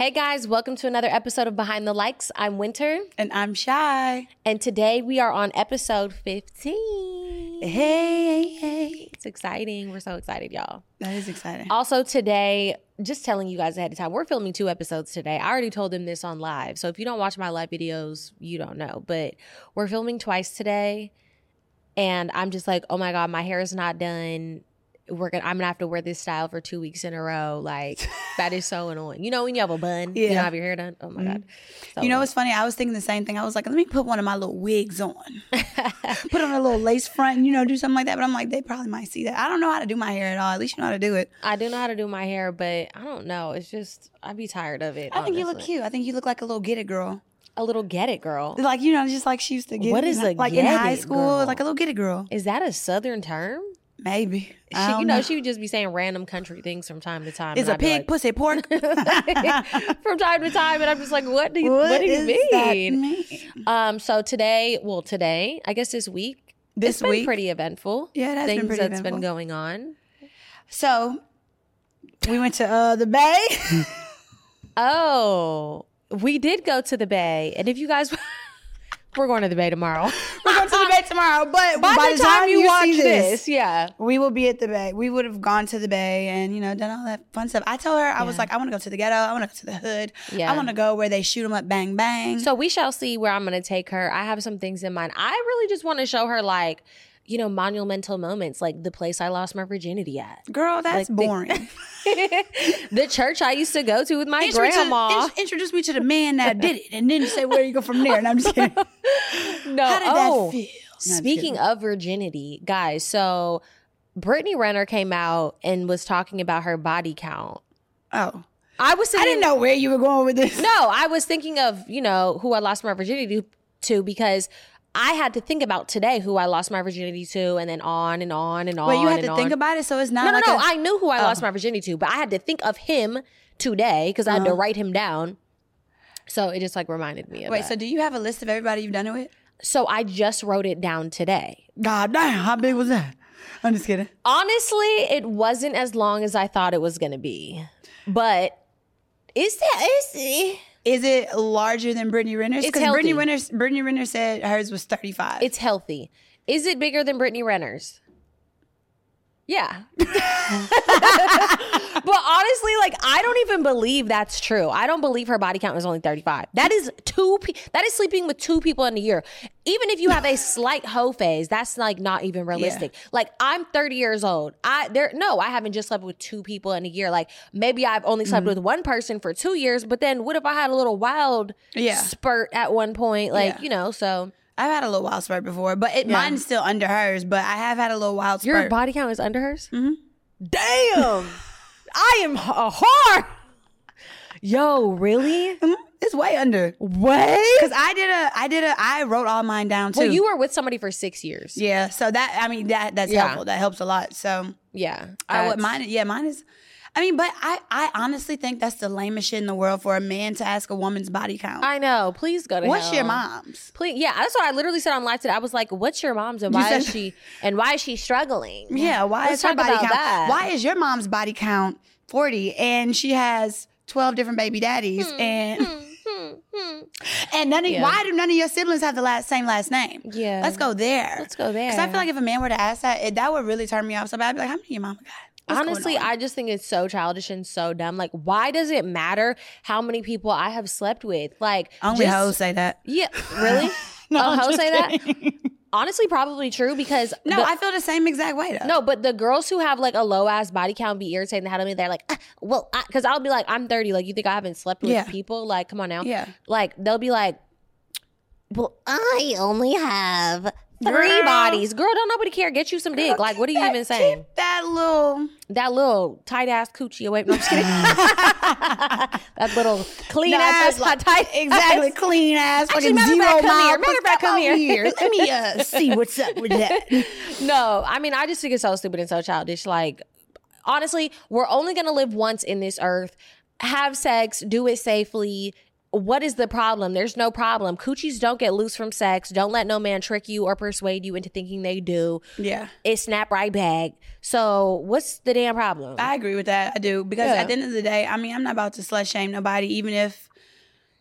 Hey guys, welcome to another episode of Behind the Likes. I'm Winter, And I'm Chy. and today we are on episode 15. Hey, hey. It's exciting. We're so excited, y'all. That is exciting. Also, today, just telling you guys ahead of time, we're filming two episodes today. I already told them this on live. So if you don't watch my live videos, you don't know. But we're filming twice today. And I'm just like, oh my God, my hair is not done. We're gonna I'm gonna have to wear this style for two weeks in a row. Like that is so annoying. You know when you have a bun, you Yeah. don't have your hair done. Oh my mm-hmm. God. So you know what's funny? I was thinking the same thing. I was like, let me put one of my little wigs on. put on a little lace front and, you know, do something like that. But I'm like, they probably might see that. I don't know how to do my hair at all. At least you know how to do it. I do know how to do my hair, but I don't know. It's just I'd be tired of it. I think you look cute. I think you look like a little get it girl. A little get it girl. Like, you know, just like she used to get What it. is a Like in high it school, girl? like a little get it girl. Is that a southern term? Maybe. She, you know, she would just be saying random country things from time to time. Is a I'd pig, like- pussy, pork. from time to time, and I'm just like, what do you, what, do you mean? mean? Um, so today, well, today, I guess this week, This it's week? pretty eventful. Yeah, it has been things pretty that's been going on. So we went to uh, the Bay. Oh, we did go to the Bay, and if you guys, we're going to the Bay tomorrow. We're going to the Bay tomorrow, but By, by, the time, you, watch see this, yeah, we will be at the Bay. We would have gone to the Bay and you know done all that fun stuff. I told her I was like, I want to go to the ghetto. I want to go to the hood. Yeah. I want to go where they shoot them up, bang bang. So we shall see where I'm going to take her. I have some things in mind. I really just want to show her like, you know, monumental moments, like the place I lost my virginity at, girl, that's like boring. the church I used to go to with my Introduce- grandma. in- introduce me to the man that did it, and then say where you go from there. And I'm just kidding. no, How did oh, that feel? No, Speaking of virginity, guys, so Brittany Renner came out and was talking about her body count. oh, I was I didn't know where you were going with this. No, I was thinking of, you know, who I lost my virginity to because I had to think about today who I lost my virginity to and then on and on and on. Wait, you had to on. think about it, so it's not No, no, like no. a- I knew who I Oh. lost my virginity to, but I had to think of him today because I had to Uh-huh. write him down. So it just like reminded me of Wait, that. so do you have a list of everybody you've done it with? so I just wrote it down today. God damn, how big was that? I'm just kidding. Honestly, it wasn't as long as I thought it was going to be. But is that is Is it larger than Brittany Renner's? It's Because Brittany. Renner's Brittany Renner said hers was 35. it's healthy. Is it bigger than Brittany Renner's? Yeah. but honestly, like I don't even believe that's true. I don't believe her body count is only 35. That is two pe- that is sleeping with two people in a year. Even if you have a slight hoe phase, that's like not even realistic. Like I'm 30 years old. I there no, I haven't just slept with two people in a year. Like maybe I've only slept mm-hmm. with one person for 2 years, but then what if I had a little wild Yeah. spurt at one point like, Yeah. you know, so I've had a little wild spurt before, but it, mine's still under hers. But I have had a little wild Your body count is under hers? Mm-hmm. Damn. I am a whore. Yo, really? Mhm. It's way under. Way? Cause I did a, I did a, I wrote all mine down too. Well, you were with somebody for six years. yeah. So that, I mean, that that's Yeah. helpful. That helps a lot. So Yeah. I would mine. Yeah, mine is. I mean, but I, I honestly think that's the lamest shit in the world for a man to ask a woman's body count. I know. Please go to What's hell. your mom's? Please, yeah, that's what I literally said on live today. I was like, "What's your mom's and why is she and why is she struggling?" Yeah, why Let's is her talk body about count? that. Why is your mom's body count forty and she has twelve different baby daddies and Hmm, hmm. and none of Yeah. why do none of your siblings have the last same last name? Yeah. Let's go there. Let's go there. Because I feel like if a man were to ask that, it, that would really turn me off. So bad. I'd be like, how many your mama got? Honestly. I just think it's so childish and so dumb. Like, why does it matter how many people I have slept with? Like, only just- hoes say that. Yeah, really? No, oh, hoes say that? Honestly, probably true because No, the- I feel the same exact way though. no, but the girls who have like a low ass body count be irritating the hell out of me. They're like, ah, well, because I'll be like, I'm 30. Like, you think I haven't slept with Yeah. people? Like, come on now. Yeah. Like, they'll be like, well, I only have three Girl. bodies. Girl, don't nobody care. Get you some dick. Like, what are you That- even saying? That little That little tight ass coochie away. No, I'm just kidding. that little clean No, ass, like, tight exactly ass- clean ass Actually, fucking zero fact, mile. here. Matter of fact, come over here. Let me uh, see what's up with that. No, I mean, I just think it's so stupid and so childish. Like, honestly, we're only gonna live once in this earth. Have sex, do it safely. What is the problem? There's no problem. Coochies don't get loose from sex. Don't let no man trick you or persuade you into thinking they do. Yeah. It snap right back. So what's the damn problem? I agree with that. I do because Yeah. at the end of the day, I mean, I'm not about to slut shame nobody, even if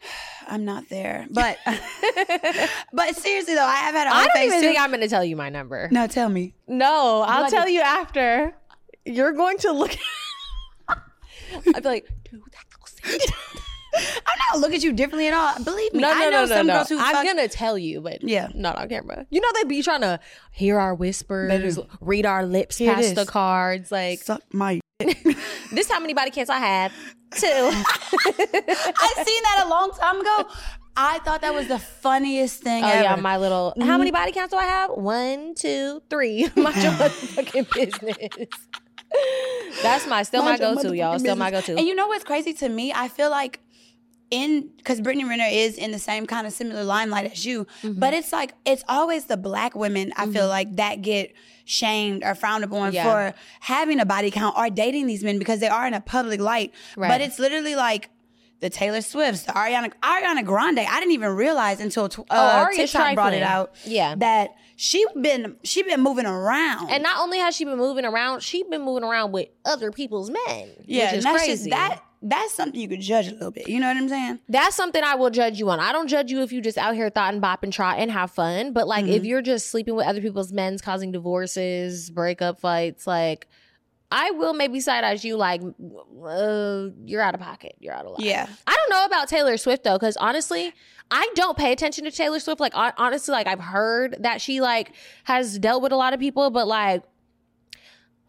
I'm not there. But but seriously though, I have had a I don't face even too. think I'm going to tell you my number. no, tell me. No, I'll like tell you after. You're going to look. I'd be like, dude, that said- I'm not looking at you differently at all. Believe me, No, I know no, no, some no. girls who I'm fuck- gonna tell you, but Yeah. not on camera. You know they be trying to hear our whispers, do. read our lips Hear past the cards. Like suck my. this, how many body counts I have? Two. I seen that a long time ago. I thought that was the funniest thing Oh ever. yeah, my little. How mm-hmm. many body counts do I have? One, two, three. My motherfucking business. That's my still my your go to, y'all. Still my go to. And you know what's crazy to me? I feel like in because Brittany Renner is in the same kind of similar limelight as you, Mm-hmm. but it's like it's always the black women I feel like that get shamed or frowned upon Yeah. for having a body count or dating these men because they are in a public light. Right. But it's literally like the Taylor Swifts, the Ariana Ariana Grande. I didn't even realize until tw- uh, Aria's TikTok brought it out. Yeah. that she been she been moving around. And not only has she been moving around, she been moving around with other people's men. yeah, which is and that's crazy. just that. That's something you could judge a little bit. You know what I'm saying? That's something I will judge you on. I don't judge you if you just out here thought and bop and trot and have fun. But like Mm-hmm. if you're just sleeping with other people's men's, causing divorces, breakup fights, like I will maybe side eyes you like uh, you're out of pocket. You're out of line. Yeah. I don't know about Taylor Swift though, because honestly, I don't pay attention to Taylor Swift. Like honestly, like I've heard that she like has dealt with a lot of people, but like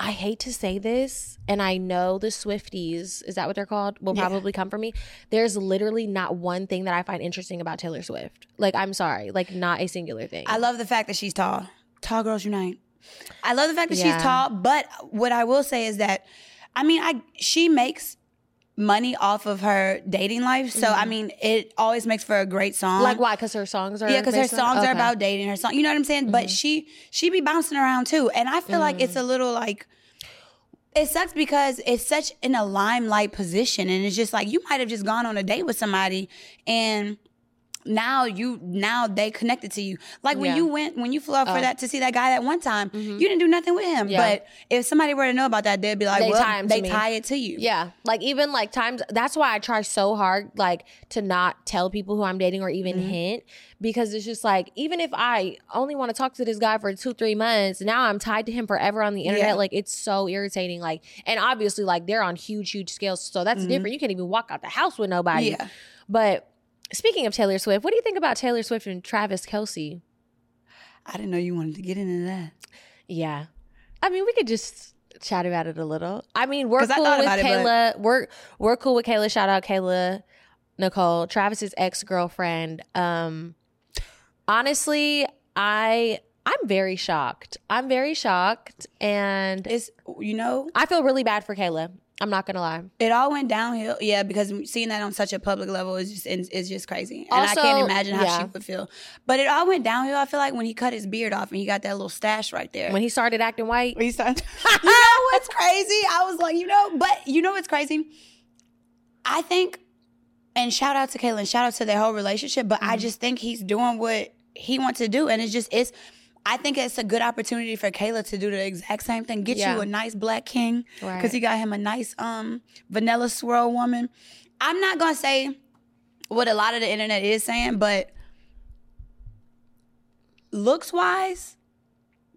I hate to say this, and I know the Swifties, is that what they're called? Will Yeah. probably come for me. There's literally not one thing that I find interesting about Taylor Swift. Like, I'm sorry, like not a singular thing. I love the fact that she's tall. Tall girls unite. I love the fact that Yeah. she's tall, but what I will say is that I mean, I she makes money off of her dating life. So I mean, it always makes for a great song. Mm-hmm. like why? Because her songs are yeah, because her songs are Okay. Mm-hmm. about dating. Her song, you know what I'm saying? But she she be bouncing around too, and I feel like it's a little like it sucks because it's such in a limelight position, and it's just like you might have just gone on a date with somebody, and now you now they connected to you. Like when Yeah. you went when you flew out for Oh. that to see that guy that one time, you didn't do nothing with him. Yeah. But if somebody were to know about that, they'd be like, They well, tie they tie it to you. Yeah. Like even like times that's why I try so hard like to not tell people who I'm dating or even Mm-hmm. hint because it's just like even if I only want to talk to this guy for 2-3 months, now I'm tied to him forever on the internet. Yeah. Like it's so irritating like and obviously like they're on huge huge scales so that's different. You can't even walk out the house with nobody. Mm-hmm. Yeah. But speaking of Taylor Swift, what do you think about Taylor Swift and Travis Kelce? I didn't know you wanted to get into that. Yeah. I mean, we could just chat about it a little. I mean, we're cool with it, but- Kayla. We're we're cool with Kayla. Shout out Kayla Nicole, Travis's ex-girlfriend. Um honestly, I I'm very shocked. I'm very shocked and It's you know, I feel really bad for Kayla. I'm not gonna lie. It all went downhill, yeah, because seeing that on such a public level is just is just crazy, and Also, I can't imagine how yeah. she would feel. But it all went downhill. I feel like when he cut his beard off and he got that little stash right there. When he started acting white, When he started, you know what's crazy? I was like, you know, but you know what's crazy? I think, and shout out to Kayla, and shout out to their whole relationship. But Mm-hmm. I just think he's doing what he wants to do, and it's just it's. I think it's a good opportunity for Kayla to do the exact same thing. Get Yeah. you a nice black king because Right. he got him a nice um vanilla swirl woman. I'm not gonna say what a lot of the internet is saying, but looks wise,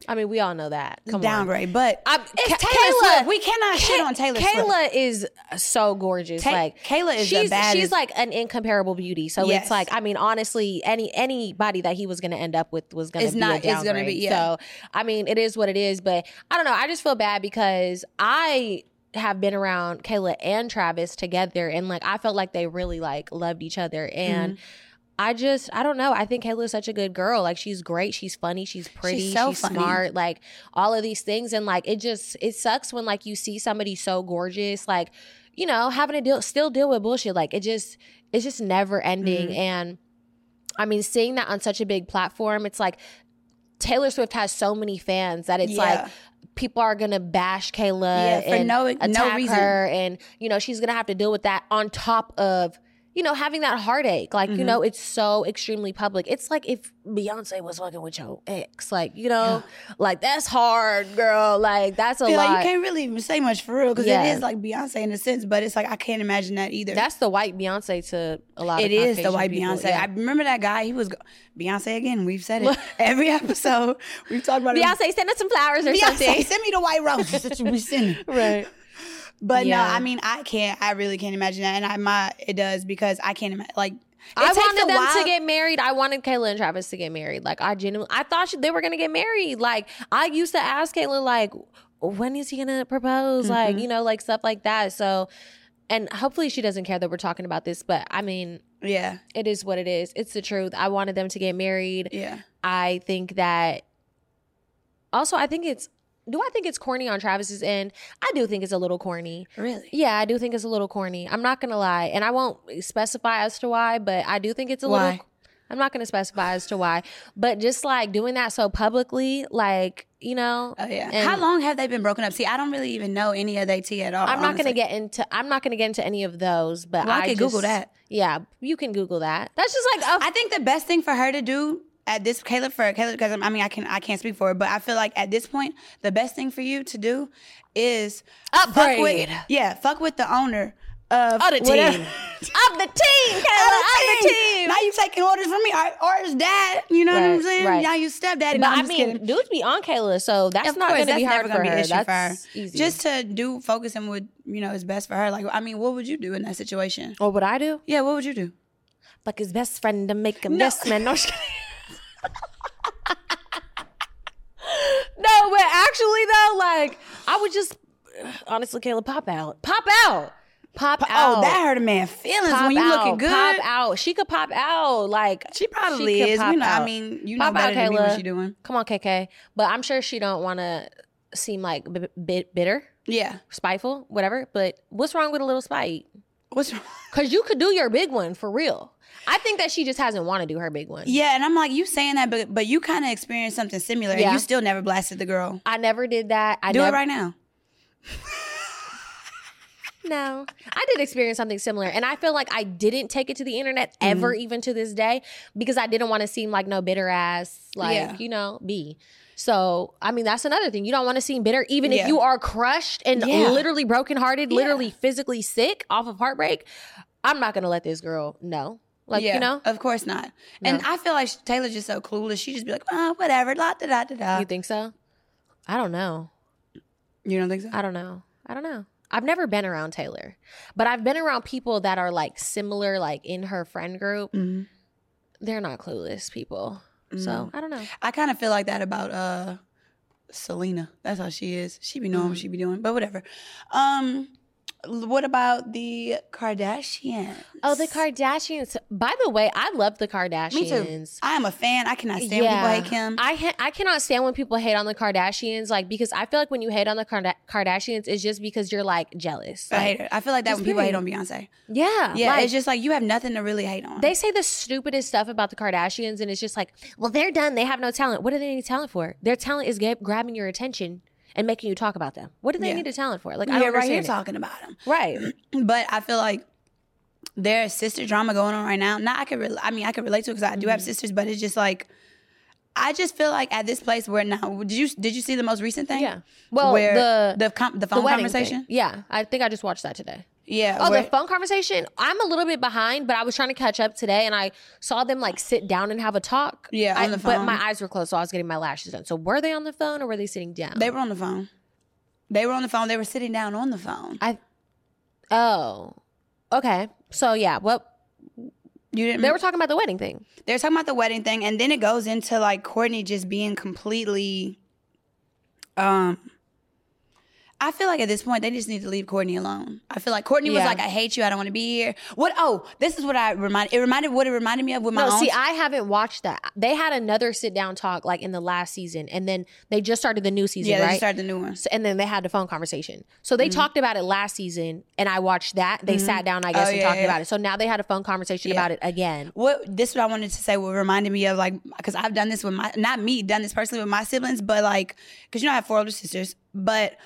I mean, we all know that. Come on. downgrade. But I'm- it's Ka- Taylor Kayla- Swift. We cannot shit on Taylor Kayla Swift. is so gorgeous. Ta- like Kayla is the she's baddest. she's like an incomparable beauty. So Yes. it's like I mean, honestly, any anybody that he was going to end up with was going to be not- a it's gonna downgrade. be- yeah. So I mean, it is what it is. But I don't know. I just feel bad because I have been around Kayla and Travis together, and like I felt like they really like loved each other and. Mm-hmm. I just, I don't know. I think Kayla is such a good girl. Like she's great. She's funny. She's pretty. She's, so funny. smart. Like all of these things. And like it just, it sucks when like you see somebody so gorgeous, like, you know, having to deal, still deal with bullshit. Like it just, it's just never ending. Mm-hmm. And I mean, seeing that on such a big platform, it's like Taylor Swift has so many fans that it's Yeah. like people are gonna bash Kayla Yeah, for and no- no attack reason. her, and you know she's gonna have to deal with that on top of you know, having that heartache. Like, Mm-hmm. you know, it's so extremely public. It's like if Beyonce was fucking with your ex. Like, you know, like that's hard, girl. Like, that's a feel lot. like you can't really even say much for real because Yeah. it is like Beyonce in a sense, but it's like I can't imagine that either. that's the white Beyonce to a lot It of is the white people. Beyonce. Yeah. I remember that guy. He was go- Beyonce again. We've said it every episode. We've talked about it. Beyonce, send us some flowers or Beyonce, something. send me the white roses that you be sending. right. But Yeah. no, I mean, I can't. I really can't imagine that, and I my it does because I can't imagine. Like, I wanted them while- to get married. I wanted Kayla and Travis to get married. Like I genuinely, I thought she- they were gonna get married. Like I used to ask Kayla, like, when is he gonna propose? Mm-hmm. Like you know, like stuff like that. So, and hopefully she doesn't care that we're talking about this. But I mean, Yeah, it is what it is. It's the truth. I wanted them to get married. yeah. I think that. Also, I think it's. Do I think it's corny on Travis's end? I do think it's a little corny. Really? Yeah, I do think it's a little corny. I'm not gonna lie, and I won't specify as to why, but I do think it's a Why? little. I'm not gonna specify as to why, but just like doing that so publicly, like you know, Oh yeah. How long have they been broken up? See, I don't really even know any of their tea at all. I'm not honestly. gonna get into. I'm not gonna get into any of those, but Well, I I, could Google that. Yeah, you can Google that. That's just like a, I think the best thing for her to do at this Caleb for Caleb because um, I mean I can I can't speak for her, but I feel like at this point the best thing for you to do is fuck Upgrade. with yeah fuck with the owner of of the team, whatever- of the team, Kayla, of the team. Now you taking orders from me or, or his dad. You know what I'm saying? right. Now you stepdaddy. But No, I I'm just mean, kidding. dudes be on Kayla, so that's Of not gonna be hard for her. that's for her. Just to do focusing with you know is best for her. Like I mean, what would you do in that situation? what would I do? Yeah, what would you do? Like his best friend to make him No. yes man. No, I'm just kidding. No, but actually though, like I would just honestly, Kayla, pop out, pop out, pop out. Oh, that hurt a man feelings Pop when you out, looking good. Pop out. She could pop out. Like She probably could is. pop We know, I mean, you know Pop out, better than me what Kayla. she doing. Come on, KK. But I'm sure she don't want to seem like b- b- bitter, Yeah. spiteful, whatever. But what's wrong with a little spite? What's wrong? Cause you could do your big one for real. I think that she just hasn't want to do her big one. Yeah, and I'm like, you saying that, but but you kind of experienced something similar, Yeah. and you still never blasted the girl. I never did that. I Do never, it right now. No, I did experience something similar, and I feel like I didn't take it to the internet Mm-hmm. ever, even to this day, because I didn't want to seem like no bitter ass, like Yeah. you know, B. So I mean, that's another thing. You don't want to seem bitter, even Yeah. if you are crushed and Yeah. literally brokenhearted, Yeah. literally physically sick off of heartbreak. I'm not gonna let this girl know, like yeah, you know. of course not. And I feel like Taylor's just so clueless. She just be like, oh, whatever, la da da da da. You think so? I don't know. You don't think so? I don't know. I don't know. I've never been around Taylor, but I've been around people that are like similar, like in her friend group. Mhm. They're not clueless people. Mm. So I don't know. I kind of feel like that about uh Selena. That's how she is. She be knowing what she be doing, but whatever. Um, what about the Kardashians? Oh, the Kardashians. By the way, I love the Kardashians. Me too. I am a fan. I cannot stand when people hate Kim. I ha- I cannot stand when people hate on the Kardashians, like because I feel like when you hate on the Karda- Kardashians, it's just because you're like jealous. I hate her. I feel like that when people hate on. Beyonce. Yeah, Yeah, like, it's just like you have nothing to really hate on. they say the stupidest stuff about the Kardashians, and it's just like, well, they're done. They have no talent. What do they need talent for? Their talent is grabbing your attention and making you talk about them. What do they Yeah. need a talent for? Like, I yeah, don't right here understand. talking about them. Right. But I feel like there's sister drama going on right now. Now I could, re- I mean, I could relate to it because I do have Mm-hmm. sisters, but it's just like, I just feel like at this place where now, did you did you see the most recent thing? Yeah. Well, where the the com- the the phone wedding conversation. thing. Yeah, I think I just watched that today. Yeah. Oh, the phone conversation. I'm a little bit behind, but I was trying to catch up today, and I saw them like sit down and have a talk. Yeah, I- on the phone. But my eyes were closed, so I was getting my lashes done. So were they on the phone or were they sitting down? they were on the phone. They were on the phone. They were sitting down on the phone. I. Oh, okay. So yeah, what You didn't. they were talking about the wedding thing. they were talking about the wedding thing, and then it goes into like Kourtney just being completely. Um, I feel like at this point they just need to leave Kourtney alone. I feel like Kourtney was like, "I hate you. I don't want to be here." What? Oh, this is what I remind. It reminded what it reminded me of with my No, own. see, I haven't watched that. They had another sit down talk like in the last season, and then they just started the new season, yeah, they right? just started the new one. So- and then they had the phone conversation. So Mm-hmm. they talked about it last season, and I watched that. They sat down, I guess, Oh, and yeah, talked yeah. about it. So now they had a phone conversation Yeah. about it again. What this is what I wanted to say. What reminded me of like because I've done this with my not me done this personally with my siblings, but like because you know I have four older sisters, but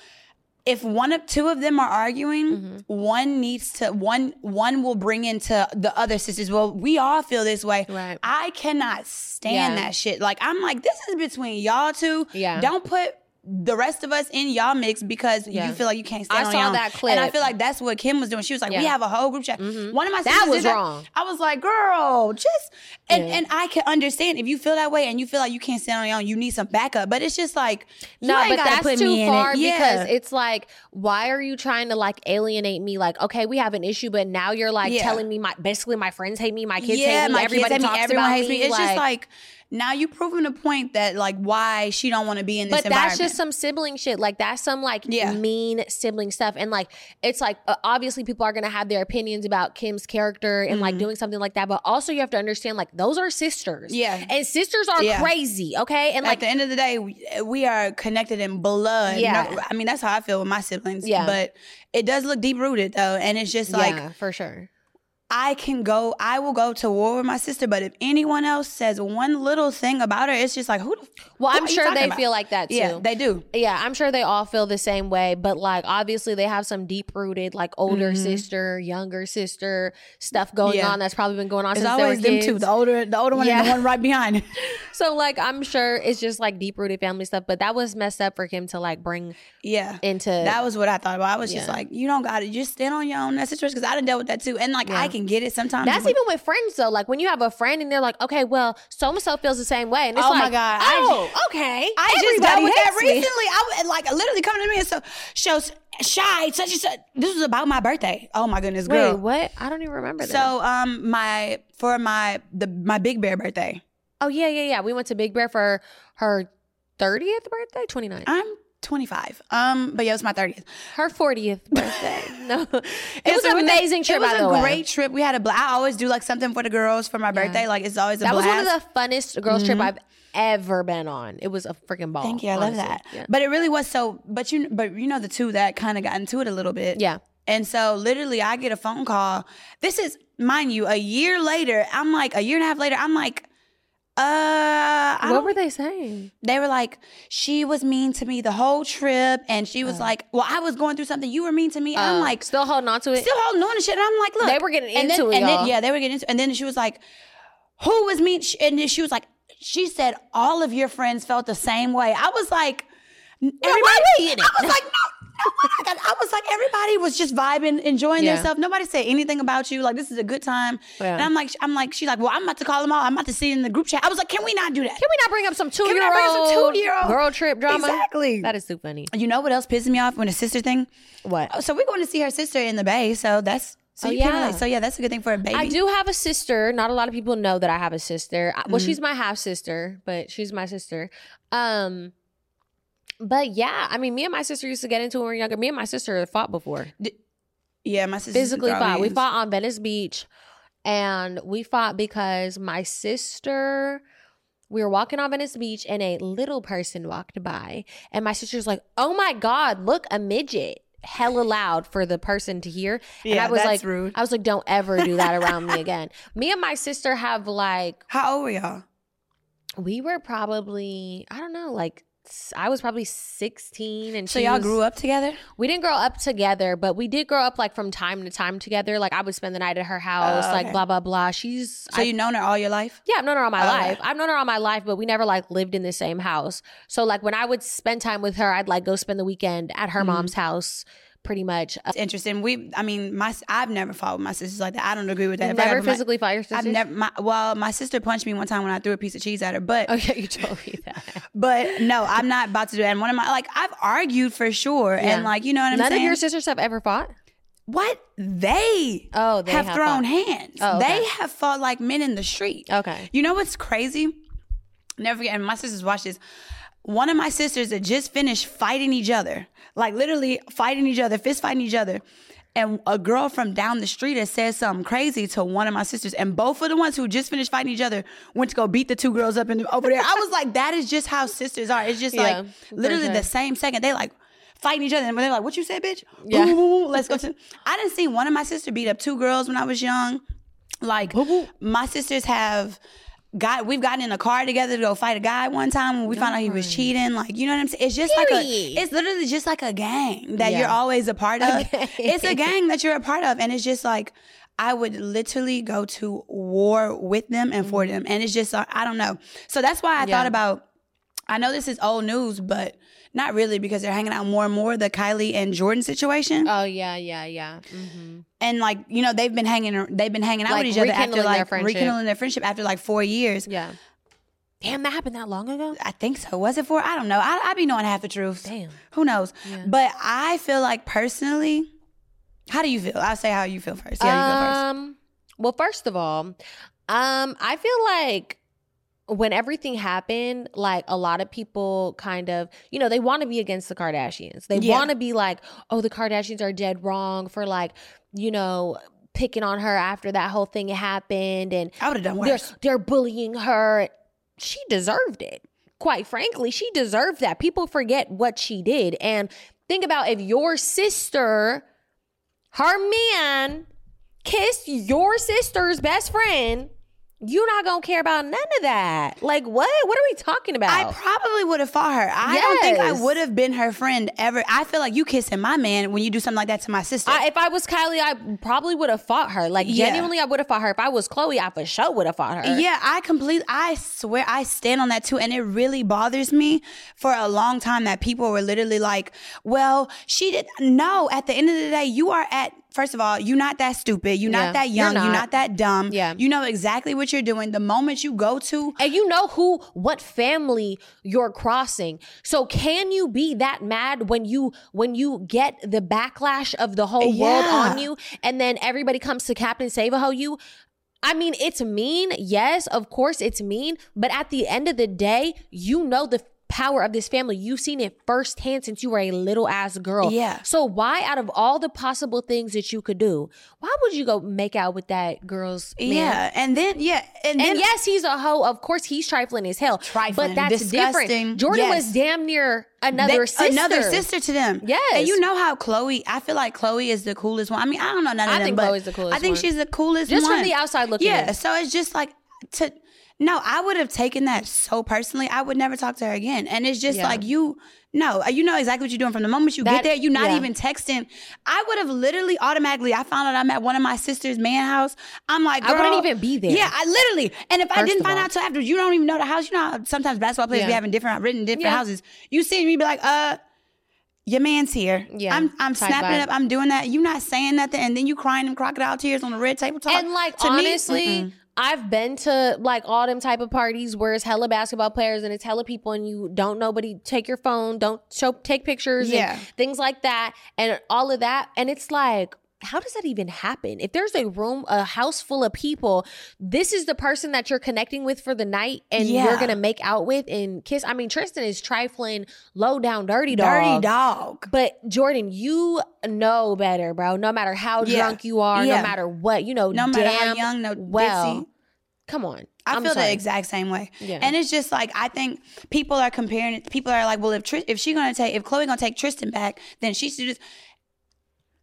if one of two of them are arguing, Mm-hmm. one needs to one one will bring into the other sisters. Well, we all feel this way. Right. I cannot stand Yeah. that shit. Like I'm like, this is between y'all two. Yeah. Don't put the rest of us in y'all mix because Yeah. you feel like you can't stand I on saw your own. that clip. And I feel like that's what Kim was doing. She was like, we have a whole group chat. Mm-hmm. One of my That sisters was wrong. I was like, girl, just and Yeah. and I can understand if you feel that way and you feel like you can't stand on your own, you need some backup. But it's just like No, but that's put too far it. Yeah. because it's like, why are you trying to like alienate me? Like, okay, we have an issue, but now you're like Yeah. telling me my basically my friends hate me, my kids yeah, hate me, my everybody kids hate talks me, everyone about hates me. me. It's just like now you proving the point that like why she don't want to be in this But that's just some sibling shit. Like that's some like Yeah. mean sibling stuff. And like it's like uh, obviously people are gonna have their opinions about Kim's character and like doing something like that. But also you have to understand like those are sisters. Mm-hmm. Yeah. And sisters are Yeah. crazy. Okay. And at like at the end of the day, we, we are connected in blood. Yeah. No- I mean that's how I feel with my siblings. Yeah. but it does look deep rooted though, and it's just like yeah, for sure. I can go, I will go to war with my sister, but if anyone else says one little thing about her, it's just like who? The, Well, who I'm sure they about? feel like that too. Yeah, they do. Yeah, I'm sure they all feel the same way, but like obviously they have some deep rooted, like older sister, younger sister stuff going Mm-hmm. Yeah. on that's probably been going on It's since they were always them kids. two, the older, the older one, and the one right behind. So like I'm sure it's just like deep rooted family stuff, but that was messed up for Kim to like bring yeah, into that was what I thought about. I was just like, you don't got to just stand on your own. That situation because I done dealt with that too, and like Yeah. I can get it sometimes. That's even with friends though. Like when you have a friend and they're like, okay, well, so and so feels the same way, and it's Oh my like, God, I oh, okay, I just Everybody dealt with that recently. I was like literally coming to me and so shows shy such and such. This was about my birthday. Oh my goodness, girl. Wait, what? I don't even remember that. So um my for my the my big bear birthday. oh yeah, yeah, yeah. We went to Big Bear for her 30th birthday, 29th. I'm 25. Um, but yeah, it was my 30th. Her 40th birthday. no. It Yeah, was so an amazing trip, It was by a the way. great trip. We had a blast. I always do like something for the girls for my birthday. Like it's always a That was one of the funnest girls trip I've ever been on. It was a freaking ball. Thank you. I love that. Yeah. But it really was so. But you, but you know the two that kind of got into it a little bit. Yeah. And so literally, I get a phone call. This is, mind you, a year later. I'm like a year and a half later. I'm like, uh, I What were they saying? they were like, she was mean to me the whole trip, and she was like, well, I was going through something. You were mean to me. I'm Uh, like, still holding on to it. still holding on to shit. And I'm like, look, They were getting and then, into it, and then, y'all. yeah, they were getting into. It. And then she was like, who was mean? And then she was like, she said all of your friends felt the same way. I was like, everybody. why were you in it? I was like, no. no, I was like, everybody was just vibing, enjoying Yeah. themselves. Nobody said anything about you. Like, this is a good time. Yeah. And I'm like, I'm like, she's like, well, I'm about to call them all. I'm about to see in the group chat. I was like, can we not do that? Can we not bring up some two year not bring up some old two-year-old- girl trip drama? Exactly. That is too funny. You know what else pisses me off when a sister thing? What? So we're going to see her sister in the Bay. So that's so Oh, yeah. relate. So yeah, that's a good thing for a baby. I do have a sister. Not a lot of people know that I have a sister. I- Mm-hmm. Well, she's my half sister, but she's my sister. Um, but yeah, I mean, me and my sister used to get into it when we were younger. Me and my sister fought before. Yeah, my sister physically fought. We fought on Venice Beach, and we fought because my sister. We were walking on Venice Beach, and a little person walked by, and my sister's like, "Oh my god, look, a midget!" Hella loud for the person to hear, and Yeah, I was that's like, rude. "I was like, don't ever do that around me again." Me and my sister have like, How old were y'all? we were probably, I don't know, like. I was probably 16 and So y'all was- grew up together? we didn't grow up together, but we did grow up like from time to time together. Like I would spend the night at her house, Oh, like blah blah blah. She's So I- you known her all your life? yeah, I've known her all my Oh, okay. life. I've known her all my life, but we never like lived in the same house. So like when I would spend time with her, I'd like go spend the weekend at Mm-hmm. her mom's house, pretty much. Uh, It's interesting. We, I mean, my I've never fought with my sisters like that. I don't agree with that. you If I never got my- physically fought your sister. I've never. My, well, my sister punched me one time when I threw a piece of cheese at her, but Okay, you told me that. but no, I'm not about to do that. And one of my like I've argued for sure, Yeah. and like you know what I'm None saying. of your sisters have ever fought. what they Oh, they have, have thrown fought. hands. Oh, okay. They have fought like men in the street. Okay. You know what's crazy? Never forget. And my sisters watch this. One of my sisters had just finished fighting each other, like literally fighting each other, fist fighting each other. And a girl from down the street had said something crazy to one of my sisters, and both of the ones who just finished fighting each other went to go beat the two girls up in the, over there. I was like, that is just how sisters are. It's just Yeah, like literally the same second they like fighting each other, and they're like, "What you said, bitch? Yeah. Boo, boo, boo, Let's go to." I didn't see one of my sisters beat up two girls when I was young. Like my sisters have got we've gotten in a car together to go fight a guy one time when we found out he was cheating. Like, you know what I'm saying? It's just like a it's literally just like a gang that Yeah. you're always a part of. gang. It's a gang that you're a part of. And it's just like I would literally go to war with them and for them. And it's just uh, I don't know. So that's why I Mm-hmm. Yeah. thought about I know this is old news, but not really because they're hanging out more and more the Kylie and Jordan situation. Oh yeah, yeah, yeah. hmm and like, you know, they've been hanging they've been hanging out Like, with each other after rekindling their like rekindling their friendship after like 4 years. Yeah. Damn, that happened that long ago. I think so. Was it for? I don't know. I, I be knowing half the truth. Damn. Who knows? Yeah. But I feel like personally, how do you feel? I'll say how you feel first. Yeah, you feel first. Um. Well, first of all, um, I feel like when everything happened, like a lot of people kind of, you know, they want to be against the Kardashians. They Yeah. want to be like, oh, the Kardashians are dead wrong for like, you know, picking on her after that whole thing happened and I would have done they're worse. they're bullying her. She deserved it. Quite frankly, she deserved that. People forget what she did. And think about if your sister, her man, kissed your sister's best friend, you're not gonna care about none of that. Like what? What are we talking about? I probably would have fought her. I don't think I would have been her friend ever. I feel like you kissing my man when you do something like that to my sister. I, if I was Kylie, I probably would have fought her. Like Yeah. genuinely, I would have fought her. If I was Khloe, I for sure would have fought her. Yeah, I completely, I swear, I stand on that too. And it really bothers me for a long time that people were literally like, well, she did. No, at the end of the day, you are at, first of all, you're not that stupid. You're Yeah, not that you're young. You're not. not. that dumb. Yeah. You know exactly what you're doing. The moment you go to, And you know who, what family you're crossing. So can you be that mad when you when you get the backlash of the whole world on you, and then everybody comes to Captain Save a Ho you? I mean, it's mean. Yes, of course, it's mean. But at the end of the day, you know the power of this family. You've seen it firsthand since you were a little ass girl. Yeah. So why, out of all the possible things that you could do, why would you go make out with that girl's man? yeah. And then, yeah. And then, And yes, he's a hoe. Of course, he's trifling as hell. Trifling, but that's disgusting. different. Jordan Yes. was damn near another sister. Another sister to them. Yes. And you know how Khloe, I feel like Khloe is the coolest one. I mean, I don't know none of I them, think Khloe's the coolest I think one. she's the coolest Just one. from the outside looking Yeah. in. So it's just like to no, I would have taken that so personally. I would never talk to her again. And it's just Yeah. like you no, you know exactly what you're doing from the moment you That- get there. You're not yeah. even texting. I would have literally automatically. I found out I'm at one of my sister's man house. I'm like, I wouldn't even be there. Yeah, I literally. And if I didn't find all. out till after, you don't even know the house. You know, how sometimes basketball players be having different written different Yeah. houses. You see me be like, uh your man's here. Yeah, I'm I'm snapping it up. I'm doing that. You're not saying nothing, and then you crying them crocodile tears on the red table tabletop. And like To me, honestly, mm-mm. I've been to like all them type of parties where it's hella basketball players and it's hella people and you don't nobody take your phone, don't show take pictures Yeah. and things like that and all of that. And it's like how does that even happen? If there's a room, a house full of people, this is the person that you're connecting with for the night and Yeah. you're gonna make out with and kiss. I mean, Tristan is trifling, low down, dirty dog. dirty dog. But Jordan, you know better, bro. No matter how Yeah. drunk you are, Yeah. no matter what, you know, No matter how young, no well. ditzy. Come on, I I'm feel sorry. the exact same way. Yeah. And it's just like I think people are comparing. People are like, well, if Tris- if she gonna take if Khloe gonna take Tristan back, then she should just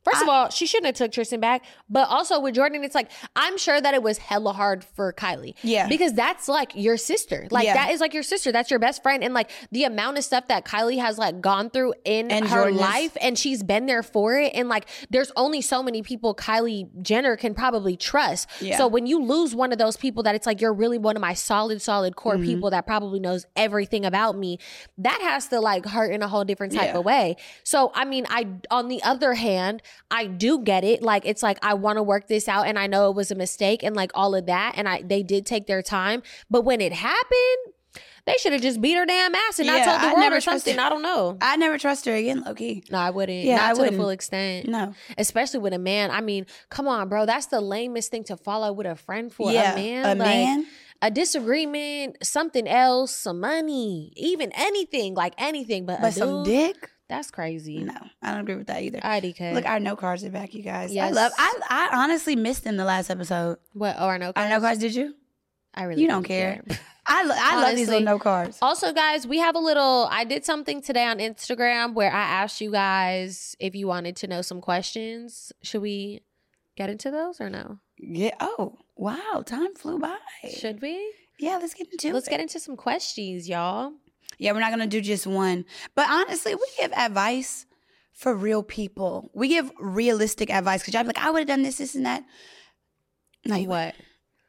First of all, she shouldn't have took Tristan back. But also with Jordan, it's like I'm sure that it was hella hard for Kylie. Yeah. Because that's like your sister. Like Yeah. that is like your sister. That's your best friend. And like the amount of stuff that Kylie has like gone through in And her Jordan is- life and she's been there for it. And like there's only so many people Kylie Jenner can probably trust. Yeah. So when you lose one of those people that it's like you're really one of my solid, solid core Mm-hmm. people that probably knows everything about me, that has to like hurt in a whole different type Yeah. of way. So I mean, I on the other hand, I do get it. Like it's like I want to work this out and I know it was a mistake and like all of that. And I they did take their time. But when it happened, they should have just beat her damn ass and not Yeah, told the I world never or something. I don't know. I never trust her again, low key. No, I wouldn't. Yeah, not I to the wouldn't. full extent. No. Especially with a man. I mean, come on, bro. That's the lamest thing to follow with a friend for. Yeah, a man. a like, man? A disagreement, something else, some money, even anything, like anything, but, But a some dick? That's crazy. No, I don't agree with that either. IDK. Look, our no cards are back, you guys. Yes. I love. I I honestly missed them the last episode. what? Or no? Our no cards, did you? I really You don't care. I lo- I love these little no cards. Also, guys, we have a little. I did something today on Instagram where I asked you guys if you wanted to know some questions. Should we get into those or no? Yeah. Oh, Wow, time flew by. Should we? Yeah, let's get into Let's it. get into some questions, y'all. Yeah, we're not gonna do just one. But honestly, we give advice for real people. We give realistic advice because y'all be like, I would have done this, this, and that. No, you What?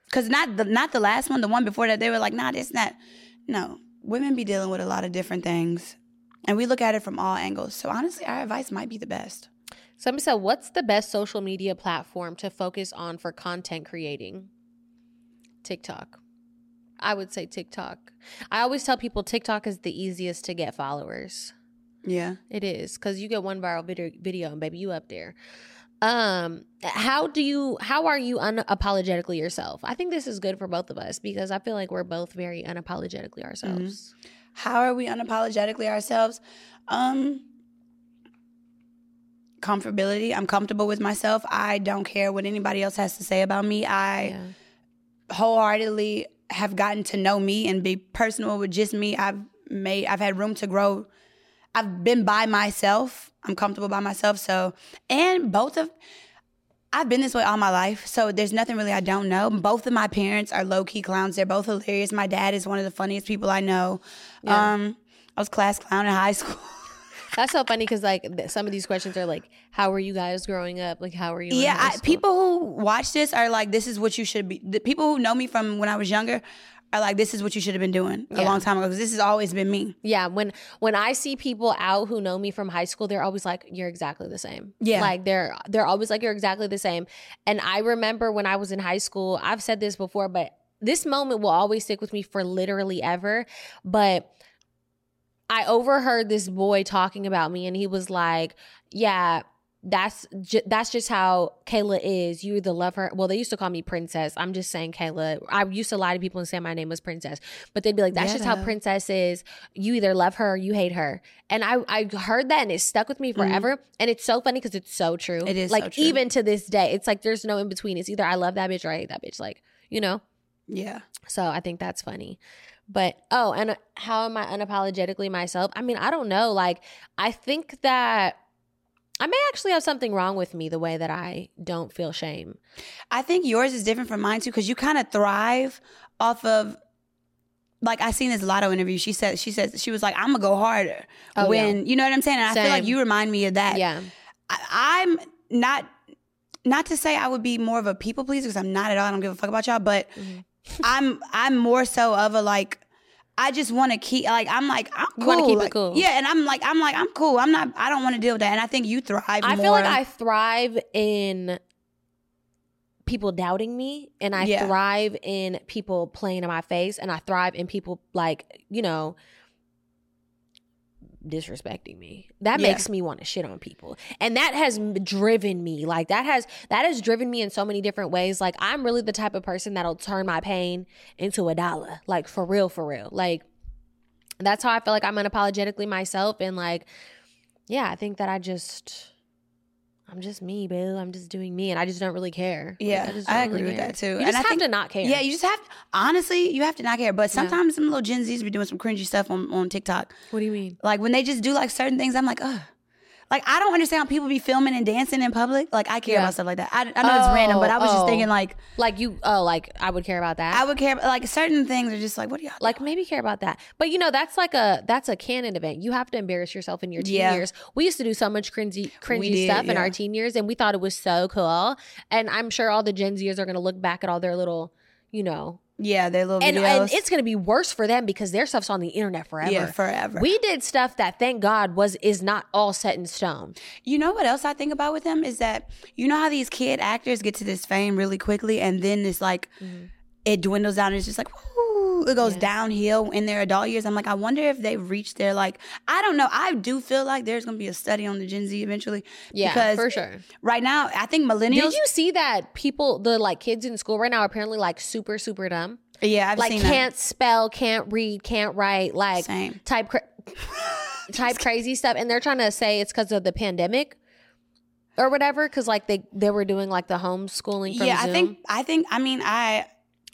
Because not the not the last one, the one before that, they were like, nah, this, and that. No, women be dealing with a lot of different things, and we look at it from all angles. So honestly, our advice might be the best. Somebody said, "What's the best social media platform to focus on for content creating?" TikTok. I would say TikTok. I always tell people TikTok is the easiest to get followers. Yeah. It is because you get one viral video, video and baby, you up there. Um, how do you? How are you unapologetically yourself? I think this is good for both of us because I feel like we're both very unapologetically ourselves. How are we unapologetically ourselves? Um comfortability. I'm comfortable with myself. I don't care what anybody else has to say about me. I Yeah. wholeheartedly have gotten to know me and be personal with just me. I've made I've had room to grow. I've been by myself. I'm comfortable by myself. So and both of I've been this way all my life. So there's nothing really I don't know. Both of my parents are low key clowns. They're both hilarious. My dad is one of the funniest people I know. Yeah. Um I was class clown in high school. That's so funny because like th- some of these questions are like, "How were you guys growing up? Like, how were you?" Yeah, I, people who watch this are like, this is what you should be. The people who know me from when I was younger are like, this is what you should have been doing a long time ago because this has always been me. Yeah, when when I see people out who know me from high school, they're always like, "You're exactly the same." Yeah. like they're they're always like, "You're exactly the same." And I remember when I was in high school, I've said this before, but this moment will always stick with me for literally ever. But I overheard this boy talking about me, and he was like, "Yeah." That's ju- that's just how Kayla is. You either love her. Well, they used to call me Princess. I'm just saying Kayla. I used to lie to people and say my name was Princess, but they'd be like, "That's just how. Princess is. You either love her or you hate her." And I I heard that and it stuck with me mm. forever. And it's so funny because it's so true. It is like so even to this day, it's like there's no in between. It's either I love that bitch or I hate that bitch. Like you know. Yeah. So I think that's funny. But oh, and uh, how am I unapologetically myself? I mean, I don't know. Like I think that I may actually have something wrong with me the way that I don't feel shame. I think yours is different from mine too because you kind of thrive off of. Like I seen this Latto interview. She said she says she was like, "I'm gonna go harder." Oh, when you know what I'm saying, and I feel like you remind me of that. Yeah. I, I'm not not to say I would be more of a people pleaser because I'm not at all. I don't give a fuck about y'all, but Mhm. I'm I'm more so of a like. I just want to keep like I'm like I'm cool. keep it cool. Yeah, and I'm like I'm like I'm cool. I'm not. I don't want to deal with that. And I think you thrive. I more. feel like I thrive in people doubting me and I Yeah. thrive in people playing in my face and I thrive in people like, you know, disrespecting me. That Yeah. makes me want to shit on people. And that has driven me. Like that has that has driven me in so many different ways. Like I'm really the type of person that'll turn my pain into a dollar. Like for real for real. Like that's how I feel like I'm unapologetically myself and like yeah, I think that I just I'm just me, boo. I'm just doing me and I just don't really care. Like, Yeah, just I agree really with care. that too. You And just I have think- to not care. Yeah, you just have honestly, you have to not care. But sometimes some little Gen Zs be doing some cringy stuff on, on TikTok. What do you mean? Like when they just do like certain things, I'm like, ugh. Like I don't understand how people be filming and dancing in public. Like I care Yeah. about stuff like that. I, I know it's random, but I was just oh. thinking like Like you oh like I would care about that. I would care. Like certain things are just like, what do y'all? like maybe care about that. But you know, that's like a that's a canon event. You have to embarrass yourself in your teen Yeah. years. We used to do so much cringy cringy did, stuff in yeah. our teen years and we thought it was so cool. And I'm sure all the Gen Zers are gonna look back at all their little, you know, yeah, they little and, videos. and it's gonna be worse for them because their stuff's on the internet forever. yeah, forever. We did stuff that thank God was is not all set in stone. You know what else I think about with them is that you know how these kid actors get to this fame really quickly, and then it's like mm-hmm. it dwindles down. And it's just like whoo, it goes Yeah. downhill in their adult years. I'm like, I wonder if they've reached their like. I don't know. I do feel like there's gonna be a study on the Gen Z eventually. Yeah, because for sure. Right now, I think millennials. Did you see that people, the like kids in school right now, are apparently like super, super dumb? yeah, I've like can't spell, can't read, can't write, like Same. type cra- type crazy stuff, and they're trying to say it's because of the pandemic or whatever. Because like they they were doing like the homeschooling Yeah, Zoom. I think. I think. I mean, I.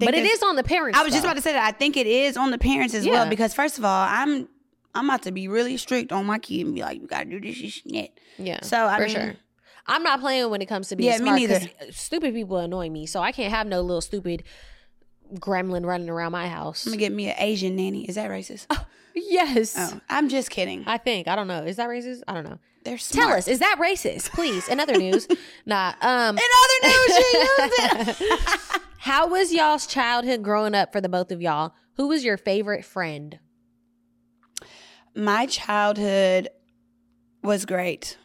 But it's- on the parents. I was just about to say that. I think it is on the parents as Yeah. well because first of all, I'm I'm about to be really strict on my kid and be like, you gotta do this, shit. yeah, So I for mean, sure. I'm not playing when it comes to being Yeah, me neither. stupid people annoy me. So I can't have no little stupid gremlin running around my house. I'm gonna get me an Asian nanny. Is that racist? yes. Oh, I'm just kidding. I think. I don't know. Is that racist? I don't know. They're smart. Tell us, is that racist? Please. In other news. nah. Um In other news, she used it. how was y'all's childhood growing up for the both of y'all? Who was your favorite friend? My childhood was great.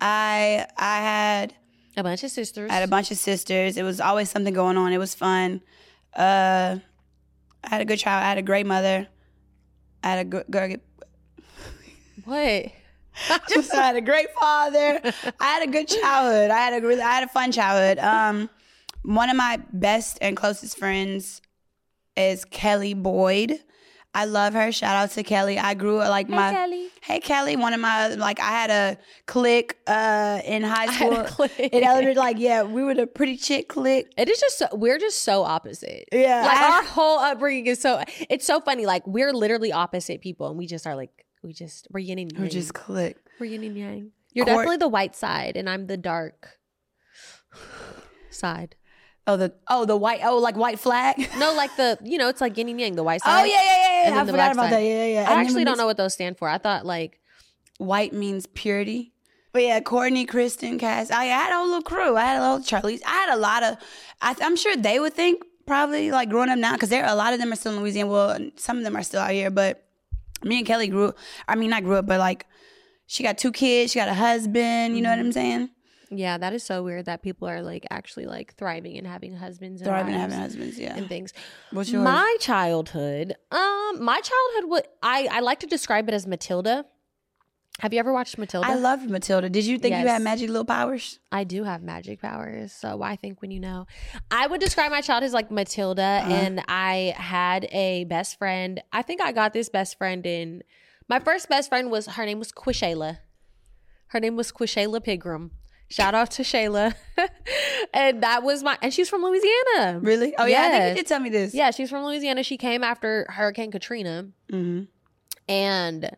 I I had A bunch of sisters. I had a bunch of sisters. It was always something going on. It was fun. Uh, I had a good child. I had a great mother. I had a good, good what? just I had a great father. I had a good childhood. I had a really I had a fun childhood. Um, one of my best and closest friends is Kelly Boyd. I love her. Shout out to Kelly. I grew up like my Kelly. Hey Kelly, one of my like I had a clique uh in high had a school. clique. In elementary, like yeah, we were the pretty chick clique. It is just so, we're just so opposite. Yeah, Like I- our whole upbringing is so it's so funny. Like we're literally opposite people and we just are like we just we're yin and oh, yang. We're just clique. we're yin and yang. You're Court- definitely the white side and I'm the dark side. Oh the oh the white oh like white flag. No, like the you know, it's like yin and yang, the white oh, side. Oh yeah yeah yeah. Yeah. I forgot about side. that. Yeah yeah. I And actually we don't know what those stand for. I thought like White means purity. But yeah, Courtney, Kristen, Cass. I had a whole little crew. I had a little Charlize. I had a lot of. I, I'm sure they would think probably like growing up now because there a lot of them are still in Louisiana. Well, some of them are still out here, but me and Kelly grew. I mean, I grew up, but like she got two kids. She got a husband. You know what Mm-hmm. I'm saying? yeah, that is so weird that people are like actually like thriving and having husbands and Thriving, and having husbands. Yeah. and things. What's yours? My childhood, um, my childhood would I I like to describe it as Matilda. Have you ever watched Matilda? I loved Matilda. Did you think you had magic little powers? I do have magic powers, so why think when you know? I would describe my childhood as like Matilda, Uh-huh. and I had a best friend. I think I got this best friend in. My first best friend was her name was Quishayla. Her name was Quishayla Pigram. Shout out to Shayla, and that was my. And she's from Louisiana. Really? Oh yeah, I think you did tell me this. Yeah, she's from Louisiana. She came after Hurricane Katrina. hmm And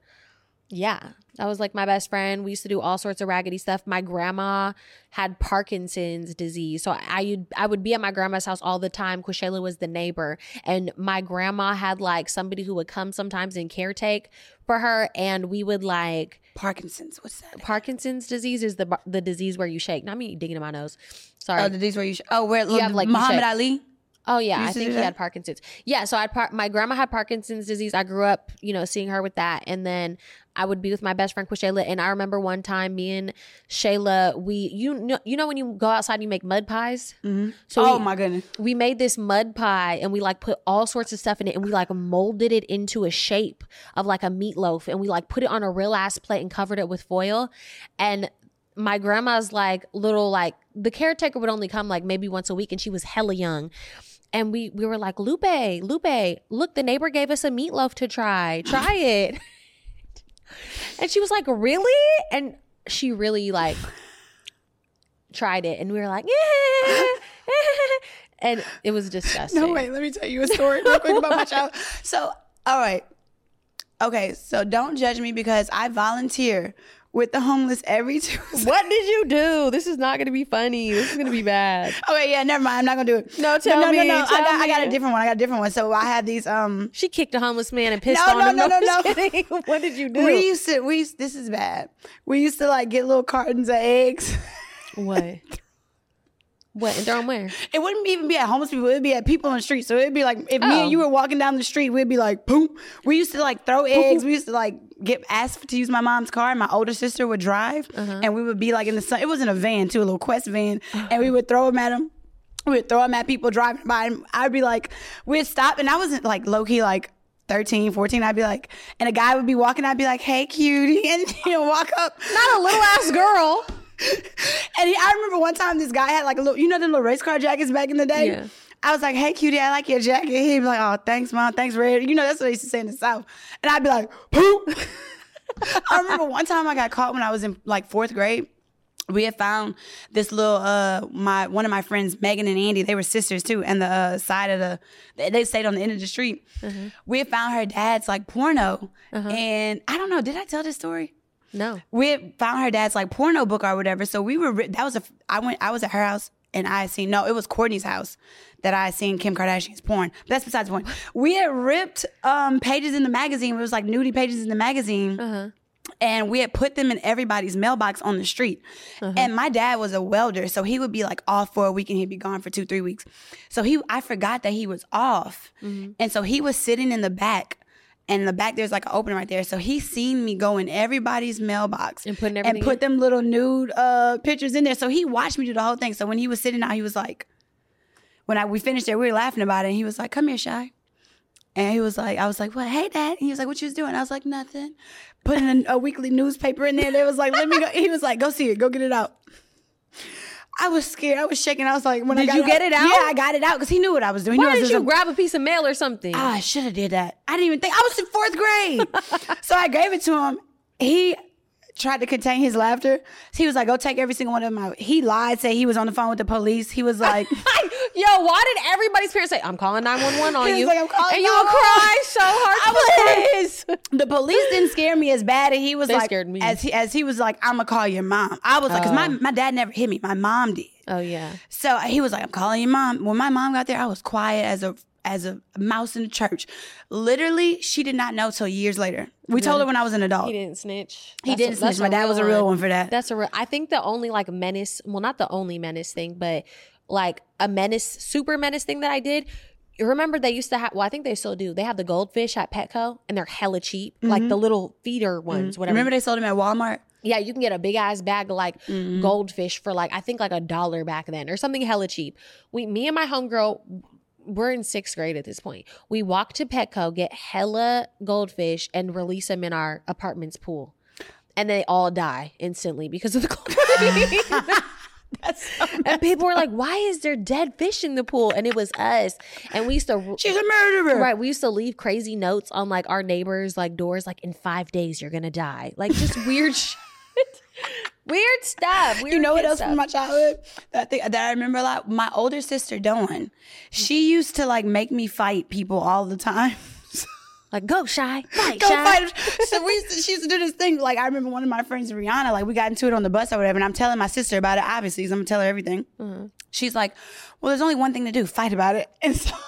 yeah, that was like my best friend. We used to do all sorts of raggedy stuff. My grandma had Parkinson's disease. So I would I would be at my grandma's house all the time. Quishayla was the neighbor. And my grandma had like somebody who would come sometimes and caretake for her. And we would like Parkinson's. What's that? Parkinson's disease is the the disease where you shake. Not me digging in my nose. Sorry. Oh, the these where you. Sh- oh, where have, like, Muhammad. Ali? Oh yeah, I think he had Parkinson's. Yeah, so I par- my grandma had Parkinson's disease. I grew up, you know, seeing her with that, and then I would be with my best friend Quishayla. And I remember one time, me and Shayla, we you know you know when you go outside and you make mud pies. Mm-hmm. So oh we, my goodness. we made this mud pie and we like put all sorts of stuff in it and we like molded it into a shape of like a meatloaf and we like put it on a real ass plate and covered it with foil and my grandma's like little like the caretaker would only come like maybe once a week and she was hella young and we we were like lupe lupe look the neighbor gave us a meatloaf to try. Try it. And she was like really? And she really like tried it. And we were like yeah. And it was disgusting. No, wait, let me tell you a story real quick about my child. So, all right. Okay, so don't judge me because I volunteer with the homeless every Tuesday. what did you do this is not gonna be funny this is gonna be bad Okay, yeah, never mind. I'm not gonna do it. No, tell no, no, me, No, no, I tell got, I got a different one. I got a different one. So I had these. Um, she kicked a homeless man and pissed No, on him no, no, no, no. kidding. what did you do we used to. We used, this is bad. We used to like get little cartons of eggs. what what and throw them where It wouldn't even be at homeless people. It'd be at people on the street. So it'd be like if me Oh. and you were walking down the street, we'd be like, boom. We used to like throw eggs. We used to like get asked to use my mom's car. and My older sister would drive, Uh-huh. and we would be like in the sun. It was in a van, too, a little Quest van, and we would throw them at them. We would throw them at people driving by, and I'd be like, we'd stop, and I wasn't like low key like. 13, 14, I'd be like, and a guy would be walking, I'd be like, hey, cutie, and he'll walk up. not a little ass girl And he, I remember one time this guy had like a little, you know, the little race car jackets back in the day. Yeah. I was like, "Hey, cutie, I like your jacket." He'd be like, "Oh, thanks, mom. Thanks, Red." You know, that's what they used to say in the South. And I'd be like, "Poop." I remember one time I got caught when I was in like fourth grade. We had found this little uh my one of my friends Megan and Andy they were sisters too and the uh, side of the they, they stayed on the end of the street. We had found her dad's like porno and I don't know did I tell this story? No. We had found her dad's like porno book or whatever. So we were that was a I went I was at her house and I had seen no, it was Courtney's house that I had seen Kim Kardashian's porn. But that's besides the point. We had ripped um pages in the magazine. It was like nudie pages in the magazine. Uh-huh. And we had put them in everybody's mailbox on the street. Uh-huh. And my dad was a welder, so he would be like off for a week and he'd be gone for two, three weeks. So he I forgot that he was off. Mm-hmm. And so he was sitting in the back. And in the back there's like an opening right there. So he seen me go in everybody's mailbox And putting and put in? them little nude uh pictures in there. So he watched me do the whole thing. So when he was sitting out, he was like, when I we finished there, we were laughing about it, and he was like, "Come here, Chy." And he was like, I was like, "What? Hey, dad." And he was like, "What you was doing?" I was like, "Nothing." Putting a, a weekly newspaper in there. They was like, "Let me go." He was like, "Go see it. Go get it out." I was scared. I was shaking. I was like, "When I Did you get it out? Yeah, I got it out because he knew what I was doing. Why did you just- grab a piece of mail or something? Oh, I should have did that. I didn't even think. I was in fourth grade. so I gave it to him. He tried to contain his laughter. He was like, go take every single one of them out. He lied, said he was on the phone with the police. He was like, Yo, why did everybody's parents say, I'm calling 911 on was you? like, "I'm calling and you would cry so hard. Please. the police didn't scare me as bad. And he was They like, scared me. As he, as he was like, I'm to call your mom. I was like, because my, oh. my dad never hit me. My mom did. Oh, yeah. So he was like, I'm calling your mom. When my mom got there, I was quiet as a as a mouse in the church. Literally, she did not know till years later. We told her when I was an adult. He didn't snitch. He That's didn't a- snitch. My dad was a real one for that. That's a real. I think the only like menace, well, not the only menace thing, but like a menace, super menace thing that I did. You remember they used to have? Well, I think they still do. They have the goldfish at Petco, and they're hella cheap, like the mm-hmm. little feeder mm-hmm. ones. Whatever. Remember they sold them at Walmart? Yeah, you can get a big ass bag of like mm-hmm. goldfish for like I think like a dollar back then or something hella cheap. We, me and my homegirl, we're in sixth grade at this point. We walk to Petco, get hella goldfish, and release them in our apartment's pool, and they all die instantly because of the chlorine. and people were like, "Why is there dead fish in the pool?" And it was us. And we used to She's a murderer. Right, we used to leave crazy notes on like our neighbors' like doors, like in five days you're gonna die, like just weird shit, weird stuff. Weird You know what else stuff. from my childhood that I, that I remember a lot? My older sister Dawn, she used to like make me fight people all the time. like go Chy, fight, Go Chy. fight. So we used to, she used to do this thing. Like I remember one of my friends, Rihanna, like we got into it on the bus or whatever, and I'm telling my sister about it. Obviously, 'cause I'm gonna tell her everything. Mm-hmm. She's like, "Well, there's only one thing to do: fight about it." And so.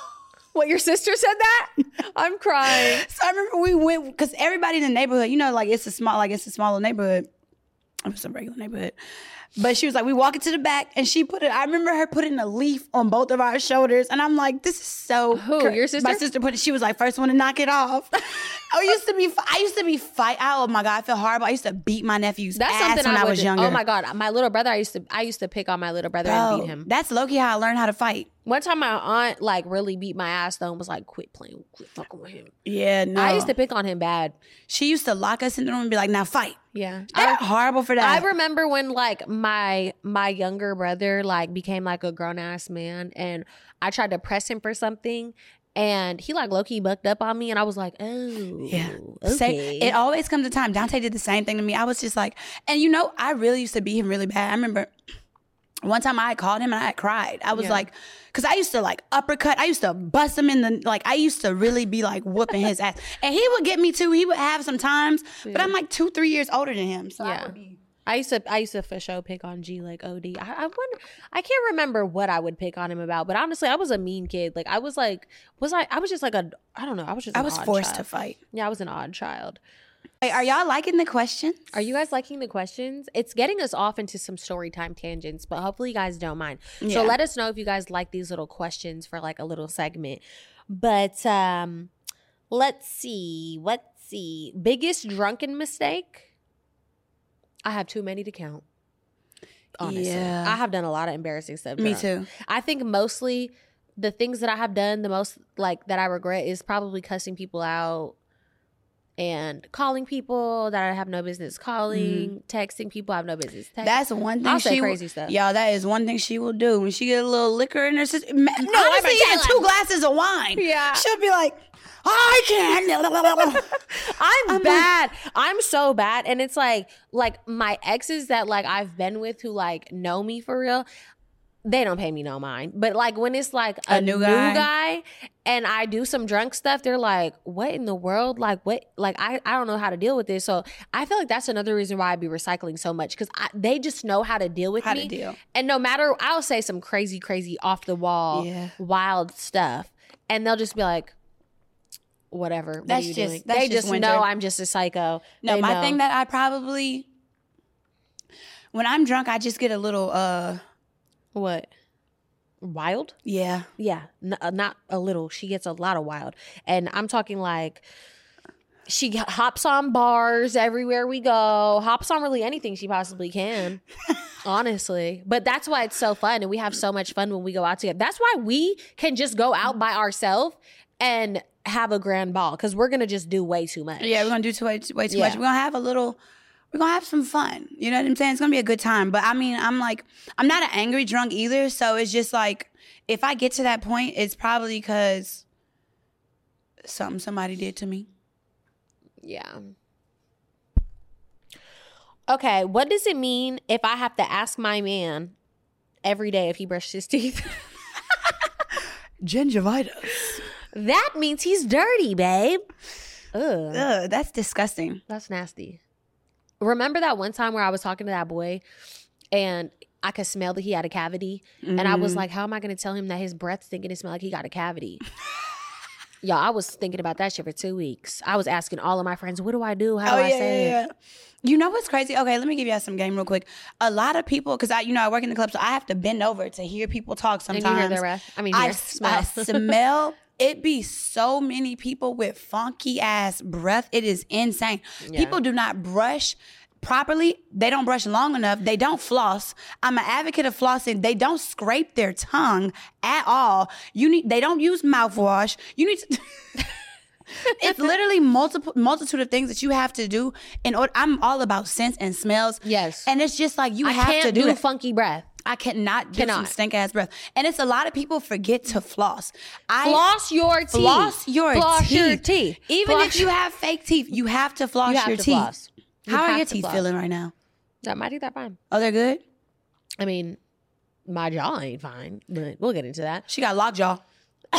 What your sister said that? I'm crying. So I remember we went because everybody in the neighborhood, you know, like it's a small, like it's a smaller neighborhood. It was a regular neighborhood. But she was like, we walk into the back, and she put it. I remember her putting a leaf on both of our shoulders, and I'm like, this is so. Who, cra-" your sister? My sister put it. She was like, first one to knock it off. I used to be. I used to be fight. Oh my god, I feel horrible. I used to beat my nephew's That's ass something when I, I, was younger. Oh my god, my little brother. I used to I used to pick on my little brother and beat him. That's Loki how I learned how to fight. One time, my aunt like really beat my ass though and was like, "Quit playing, quit fucking with him." Yeah, no. I used to pick on him bad. She used to lock us in the room and be like, now fight. Yeah, They're horrible for that. I remember when like my my younger brother like became like a grown ass man and I tried to press him for something and he like low key bucked up on me and I was like, oh Yeah. okay. Say, it always comes a time. Dante did the same thing to me. I was just like, and you know, I really used to beat him really bad. I remember one time I called him and I cried. I was Yeah. like, because I used to like uppercut. I used to bust him in the like. I used to really be like whooping his ass, and he would get me too. He would have some times, but I'm like two, three years older than him. So I Yeah. would be. I used to I used to for show pick on G like OD. I, I wonder I can't remember what I would pick on him about, but honestly, I was a mean kid. Like I was like was I I was just like a I don't know, I was just I was forced child. to fight. Yeah, I was an odd child. Wait, are y'all liking the questions? Are you guys liking the questions? It's getting us off into some story time tangents, but hopefully you guys don't mind. So let us know if you guys like these little questions for like a little segment. But um let's see. Let's see. Biggest drunken mistake? I have too many to count. Honestly. Yeah. I have done a lot of embarrassing stuff. Me drunk. too. I think mostly the things that I have done the most like that I regret is probably cussing people out and calling people that I have no business calling, texting people I have no business texting. Mm-hmm. That's one thing I'll say she will- crazy stuff. Y'all, that is one thing she will do when she get a little liquor in her system. No, I'm honestly, even Taylor. two glasses of wine. Yeah. she'll be like, I can't. I'm bad. I'm so bad. And it's like like my exes that like I've been with who like know me for real. They don't pay me no mind. But like when it's like a, A new new, guy? guy. and I do some drunk stuff, they're like, "What in the world? Like what? Like I I don't know how to deal with this." So I feel like that's another reason why I be recycling so much because they just know how to deal with How me. to deal. And no matter, I'll say some crazy, crazy off the wall, Yeah. wild stuff, and they'll just be like. Whatever. What That's you just- that's they just know I'm just a psycho. No, They my know. thing that I probably when I'm drunk, I just get a little uh what wild. yeah. Yeah, n- uh, not a little. She gets a lot of wild, and I'm talking like she hops on bars everywhere we go. Hops on really anything she possibly can, honestly. But that's why it's so fun, and we have so much fun when we go out together. That's why we can just go out by ourselves and have a grand ball because we're gonna just do way too much. Yeah, we're gonna do too, way, way too Yeah. much. We're gonna have a little. We're gonna have some fun. You know what I'm saying? It's gonna be a good time. But I mean, I'm like, I'm not an angry drunk either. So it's just like, if I get to that point, it's probably because something somebody did to me. Yeah. Okay, what does it mean if I have to ask my man every day if he brushed his teeth? Gingivitis. that means he's dirty, babe. Ugh, Ugh, that's disgusting. that's nasty. Remember that one time where I was talking to that boy and I could smell that he had a cavity? And I Mm-hmm. was like, how am I going to tell him that his breath's thinking it smell like he got a cavity? Y'all, I was thinking about that shit for two weeks. I was asking all of my friends, what do I do? How do I say it? You know what's crazy? Okay, let me give you guys some game real quick. A lot of people, because I, you know, I work in the club, so I have to bend over to hear people talk And sometimes. you hear their breath? I mean, I. I smell. It be so many people with funky ass breath. It is insane. Yeah. People do not brush properly. They don't brush long enough. They don't floss. I'm an advocate of flossing. They don't scrape their tongue at all. You need. They don't use mouthwash. You need to. it's literally multiple multitude of things that you have to do in order. I'm all about scents and smells. Yes. and it's just like you I have to do, do funky breath. I cannot do some stink ass breath. And it's a lot of people forget to floss. I Floss your teeth. floss your floss teeth. your teeth. Even Floss- if you have fake teeth, you have to floss You have your to teeth. floss. You How are your teeth floss. feeling right now? That my teeth are fine. Oh, they're good. I mean, my jaw ain't fine, but we'll get into that. She got lockjaw.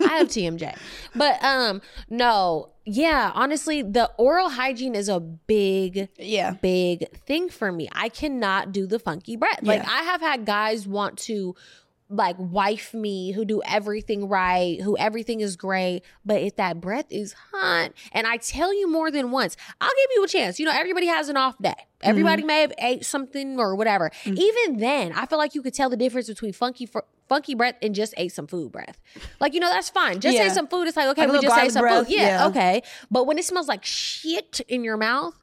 I have TMJ. But um no, yeah, honestly, the oral hygiene is a big Yeah. big thing for me. I cannot do the funky breath. Like Yeah. I have had guys want to like wife me who do everything right, who everything is great, but if that breath is hot, and I tell you more than once, I'll give you a chance. You know, everybody has an off day. Everybody mm-hmm. may have ate something or whatever. Mm. Even then, I feel like you could tell the difference between funky fr- funky breath and just ate some food breath. Like you know, that's fine. Just Yeah. ate some food. It's like okay, Like we just ate some breath, food. Yeah, yeah. okay. But when it smells like shit in your mouth,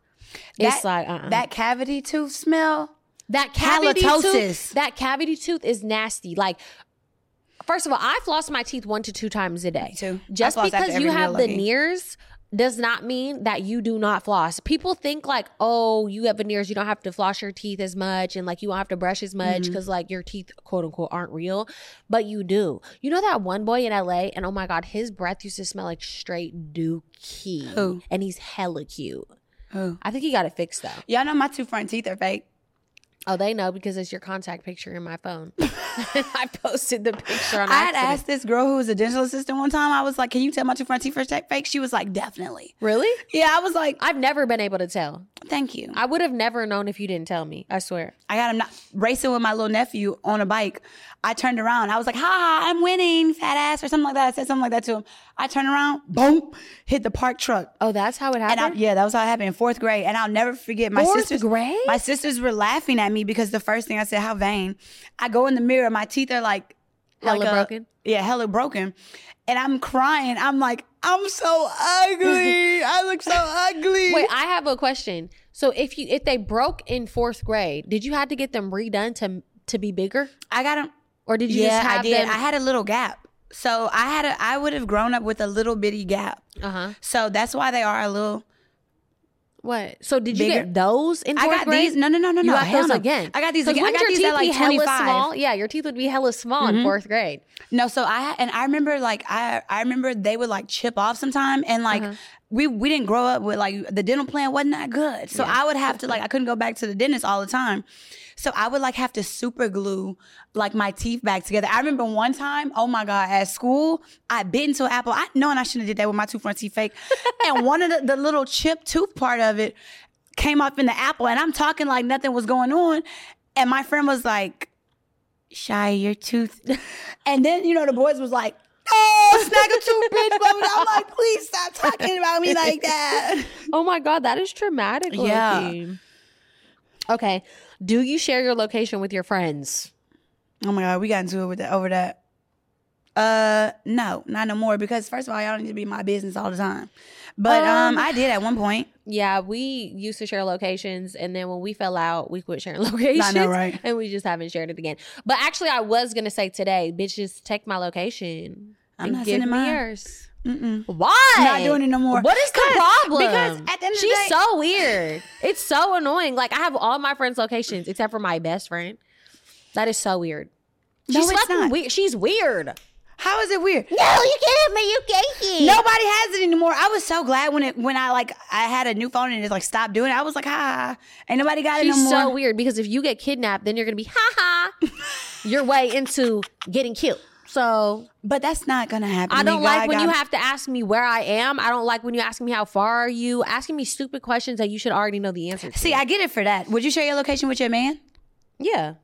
it's like uh-uh. that cavity tooth smell. That cavity Halitosis. tooth, that cavity tooth is nasty. Like, first of all, I floss my teeth one to two times a day. too. Just because you have the veneers does not mean that you do not floss. People think like, oh, you have veneers, you don't have to floss your teeth as much, and like you don't have to brush as much Mm-hmm. because like your teeth, quote unquote, aren't real. But you do. You know that one boy in LA, and oh my god, his breath used to smell like straight dookie, Who? and he's hella cute. Who? I think he got it fixed though. Y'all know my two front teeth are fake. Oh, they know because it's your contact picture in my phone. I posted the picture on I had accident. asked this girl who was a dental assistant one time. I was like, "Can you tell my two front teeth are fake?" She was like, "Definitely." Really? Yeah, I was like, I've never been able to tell. "Thank you." I would have never known if you didn't tell me. I swear. I got him not racing with my little nephew on a bike. I turned around. I was like, "Ha, I'm winning, fat ass," or something like that. I said something like that to him. I turned around, boom, hit the park truck. Oh, that's how it And I, happened. yeah, that was how it happened in fourth grade. And I'll never forget my Fourth sisters. grade? My sisters were laughing at me because the first thing I said, "How vain!" I go in the mirror, my teeth are like Hella like a- broken? Yeah, hella broken. And I'm crying. I'm like, I'm so ugly. I look so ugly. Wait, I have a question. So if you if they broke in fourth grade, did you have to get them redone to to be bigger, I got them. or did you Yeah, just have I did. them? I had a little gap. So I had a. I would have grown up with a little bitty gap. uh huh. So that's why they are a little. What? So did you Bigger. get those in I got grade? these. No, no, no, no, You no. got those no. again. I got these again. I got these at teeth like hella 25. small? Yeah, your teeth would be hella small Mm-hmm. in fourth grade. No, so I and I remember like I I remember they would like chip off sometime and like Uh-huh. we we didn't grow up with like the dental plan wasn't that good. So I would have to like I couldn't go back to the dentist all the time. So I would like have to super glue like my teeth back together. I remember one time, oh my God, at school, I bit into an apple. I know and I shouldn't have did that with my two front teeth fake. and one of the, the little chip tooth part of it came up in the apple. And I'm talking like nothing was going on. And my friend was like, Chy, your tooth. and then, you know, the boys was like, Oh, snag a tooth, bitch. Blah. I'm like, please stop talking about me like that. Oh my god, that is traumatic. Yeah. looking. Okay. Do you share your location with your friends? Oh my god, we got into it with that over that. Uh, no, not no more because first of all, y'all don't need to be my business all the time. But um, Um, I did at one point. Yeah, we used to share locations, and then when we fell out, we quit sharing locations. I know, right? And we just haven't shared it again. But actually, I was gonna say today, bitches, take my location. I'm and not give sending me mine. yours. Mm-mm. Why? Not doing it no more. What is the problem? because at the end of the day, she's day- so weird. It's so annoying. Like I have all my friends' locations except for my best friend. That is so weird. No, She's fucking not. weird. She's weird. How is it weird? No, you can't have my location. Nobody has it anymore. I was so glad when it when I like I had a new phone and it like stopped doing it. I was like, ha, ain't nobody got it She's no more. so weird because if you get kidnapped, then you're gonna be ha ha your way into getting killed. So but that's not gonna happen. I don't God like when you have to ask me where I am. I don't like when you ask me how far are you, asking me stupid questions that you should already know the answer to. See, I get it for that. Would you share your location with your man? yeah.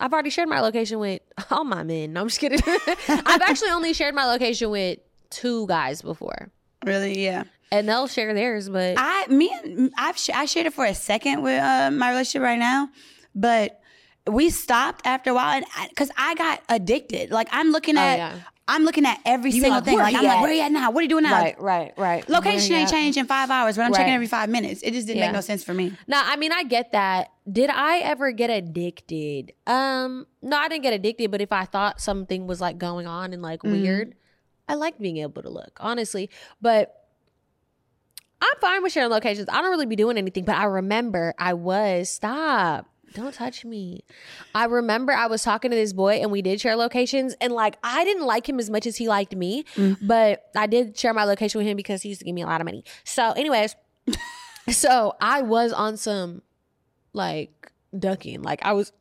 I've already shared my location with all my men. No, I'm just kidding. I've actually only shared my location with two guys before, Really? Yeah. and they'll share theirs. But I me and I've I shared it for a second with uh, my relationship right now, but we stopped after a while, and because I, got addicted. Like I'm looking Oh, at yeah. I'm looking at every You single thing. Like I'm like, where are you at now? What are you doing now? right, right, right. Location ain't changed in five hours, but I'm checking every five minutes. It just didn't Yeah. make no sense for me. No, I mean I get that. Did I ever get addicted? Um, no, I didn't get addicted, but if I thought something was like going on and like Mhm. weird, I liked being able to look, honestly. But I'm fine with sharing locations. I don't really be doing anything, but I remember I was stop. Don't touch me. I remember I was talking to this boy and we did share locations and like I didn't like him as much as he liked me, Mhm. but I did share my location with him because he used to give me a lot of money. So, anyways, so I was on some like ducking. Like I was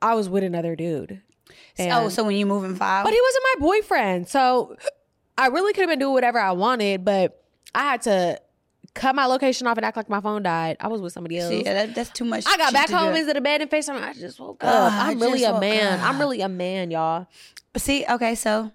I was with another dude. oh, so when you move in file, but he wasn't my boyfriend. So I really could have been doing whatever I wanted, but I had to cut my location off and act like my phone died. I was with somebody else. Yeah, that, that's too much. I got back home into the bed and FaceTime. I just woke up. I'm really a man. I'm really a man, y'all. See, okay, so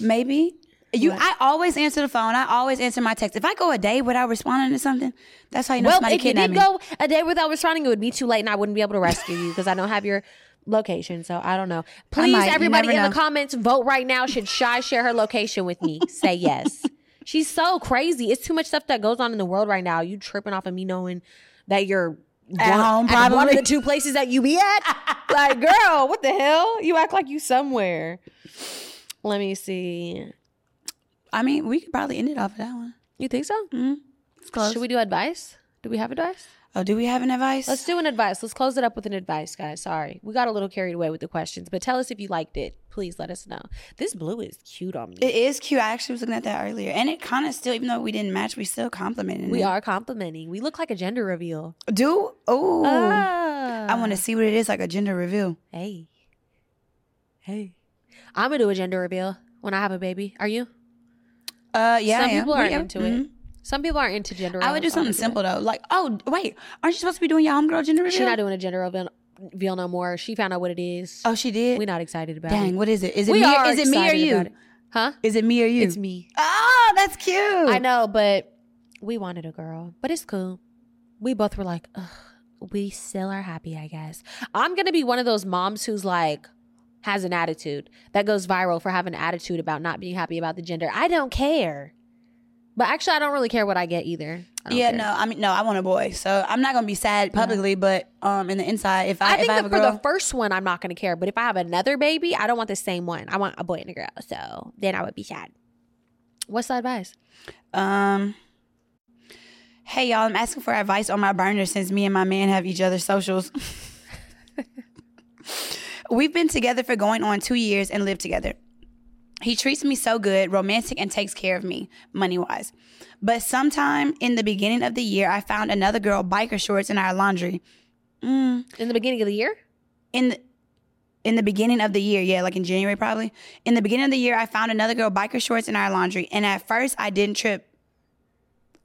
maybe you. What? I always answer the phone. I always answer my text. If I go a day without responding to something, that's how you know well, somebody if you did me. go a day without responding, it would be too late and I wouldn't be able to rescue you because I don't have your location. So I don't know. Please, might. Everybody in the comments, vote right now. Should Chy share her location with me? Say yes. She's so crazy. It's too much stuff that goes on in the world right now. You tripping off of me knowing that you're At one, home, one of probably. the two places that you be at. like, girl, what the hell? You act like you somewhere. Let me see. I mean, we could probably end it off of that one. You think so? Mm-hmm. It's close. Should we do advice? Do we have advice? oh, do we have an advice? Let's do an advice. Let's close it up with an advice, guys. Sorry. We got a little carried away with the questions, but tell us if you liked it. Please let us know. This blue is cute on me. It is cute. I actually was looking at that earlier, and it kind of still, even though we didn't match, we still complimented. we it. are complimenting. We look like a gender reveal. Do oh, Ah. I want to see what it is like a gender reveal. Hey. Hey. I'm going to do a gender reveal when I have a baby. Are you? Uh, yeah, Some people aren't Yeah. into Mhm. it. Some people aren't into gender I would do something simple though, like oh wait, aren't you supposed to be doing your homegirl gender reveal? She's not doing a gender reveal, reveal no more. She found out what it is. oh, she did. We're not excited about Dang, it. Dang, what is it? Is it we me? are Is it me or you? it. Huh? Is it me or you? It's me. Oh, that's cute. I know, but we wanted a girl, but it's cool. We both were like, Ugh, we still are happy, I guess. I'm gonna be one of those moms who's like has an attitude that goes viral for having an attitude about not being happy about the gender. I don't care. But actually, I don't really care what I get either. Yeah, care. no, I mean no, I want a boy, so I'm not gonna be sad publicly, but um, in the inside, if I, I if think I a for the first one, I'm not going to care. But if I have another baby, I don't want the same one. I want a boy and a girl. So then I would be sad. What's the advice? um, hey y'all, I'm asking for advice on my burner since me and my man have each other's socials. We've been together for going on two years and live together. He treats me so good, romantic, and takes care of me, money wise. But sometime in the beginning of the year, I found another girl biker shorts in our laundry. Mm. In the beginning of the year? In the, in the beginning of the year, yeah, like in January probably. In the beginning of the year, I found another girl biker shorts in our laundry, and at first I didn't trip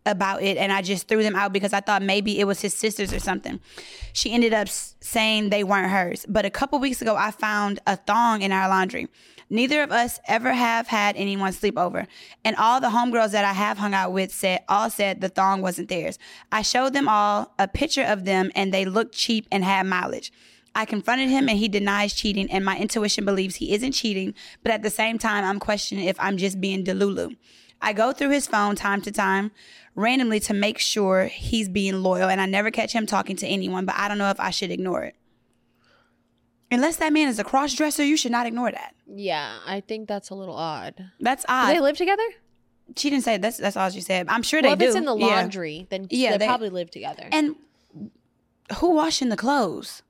about it and I just threw them out because I thought maybe it was his sisters or something. She ended up saying they weren't hers. But a couple weeks ago, I found a thong in our laundry. Neither of us ever have had anyone sleep over. And all the homegirls that I have hung out with said all said the thong wasn't theirs. I showed them all a picture of them and they looked cheap and had mileage. I confronted him and he denies cheating, and my intuition believes he isn't cheating, but at the same time, I'm questioning if I'm just being delulu. I go through his phone time to time randomly to make sure he's being loyal, and I never catch him talking to anyone, but I don't know if I should ignore it. Unless that man is a cross dresser, you should not ignore that. Yeah, I think that's a little odd. That's odd. Do they live together? she didn't say that's that's all she said. I'm sure Well, they if do. it's in the Yeah. laundry, then Yeah, they, they- probably live together. And who washing the clothes?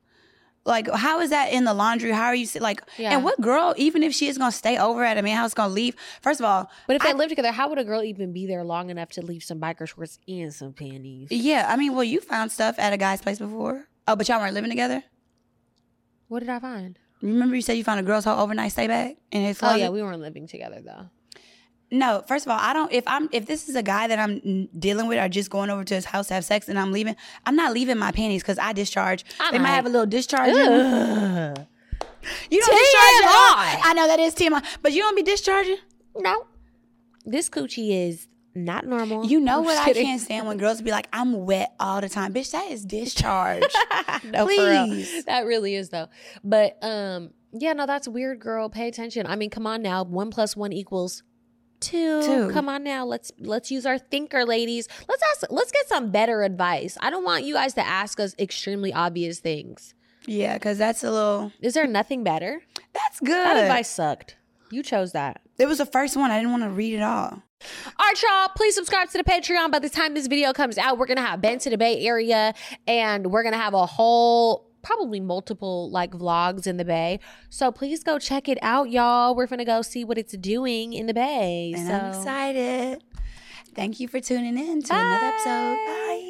Like, how is that in the laundry? How are you like? Yeah. And what girl, even if she is gonna stay over at a man house, gonna leave? First of all, but if they live together, how would a girl even be there long enough to leave some biker shorts and some panties? yeah, I mean, well, you found stuff at a guy's place before. Oh, but y'all weren't living together. What did I find? Remember you said you found a girl's whole overnight stay bag in his Oh yeah, we weren't living together though. No, first of all, I don't. If I'm if this is a guy that I'm dealing with or just going over to his house to have sex and I'm leaving, I'm not leaving my panties because I discharge. I they might have a little discharge. Ugh. You don't discharge at all. I know that is TMI, but you don't be discharging. No, this coochie is not normal. You know I'm what I can't stand when girls be like, "I'm wet all the time." Bitch, that is discharge. no. Please. That really is though. But um, yeah, no, that's weird, girl. Pay attention. I mean, come on now. One plus one equals two. Two. Come on now. Let's let's use our thinker, ladies. Let's ask. Let's get some better advice. I don't want you guys to ask us extremely obvious things. yeah, because that's a little. Is there nothing better? That's good. That advice sucked. You chose that. It was the first one. I didn't want to read it all. All right, y'all. Please subscribe to the Patreon. By the time this video comes out, we're gonna have been to the Bay Area, and we're gonna have a whole, probably multiple like vlogs in the Bay. So please go check it out, y'all. We're gonna go see what it's doing in the Bay. And so I'm excited. Thank you for tuning in to another episode. Bye.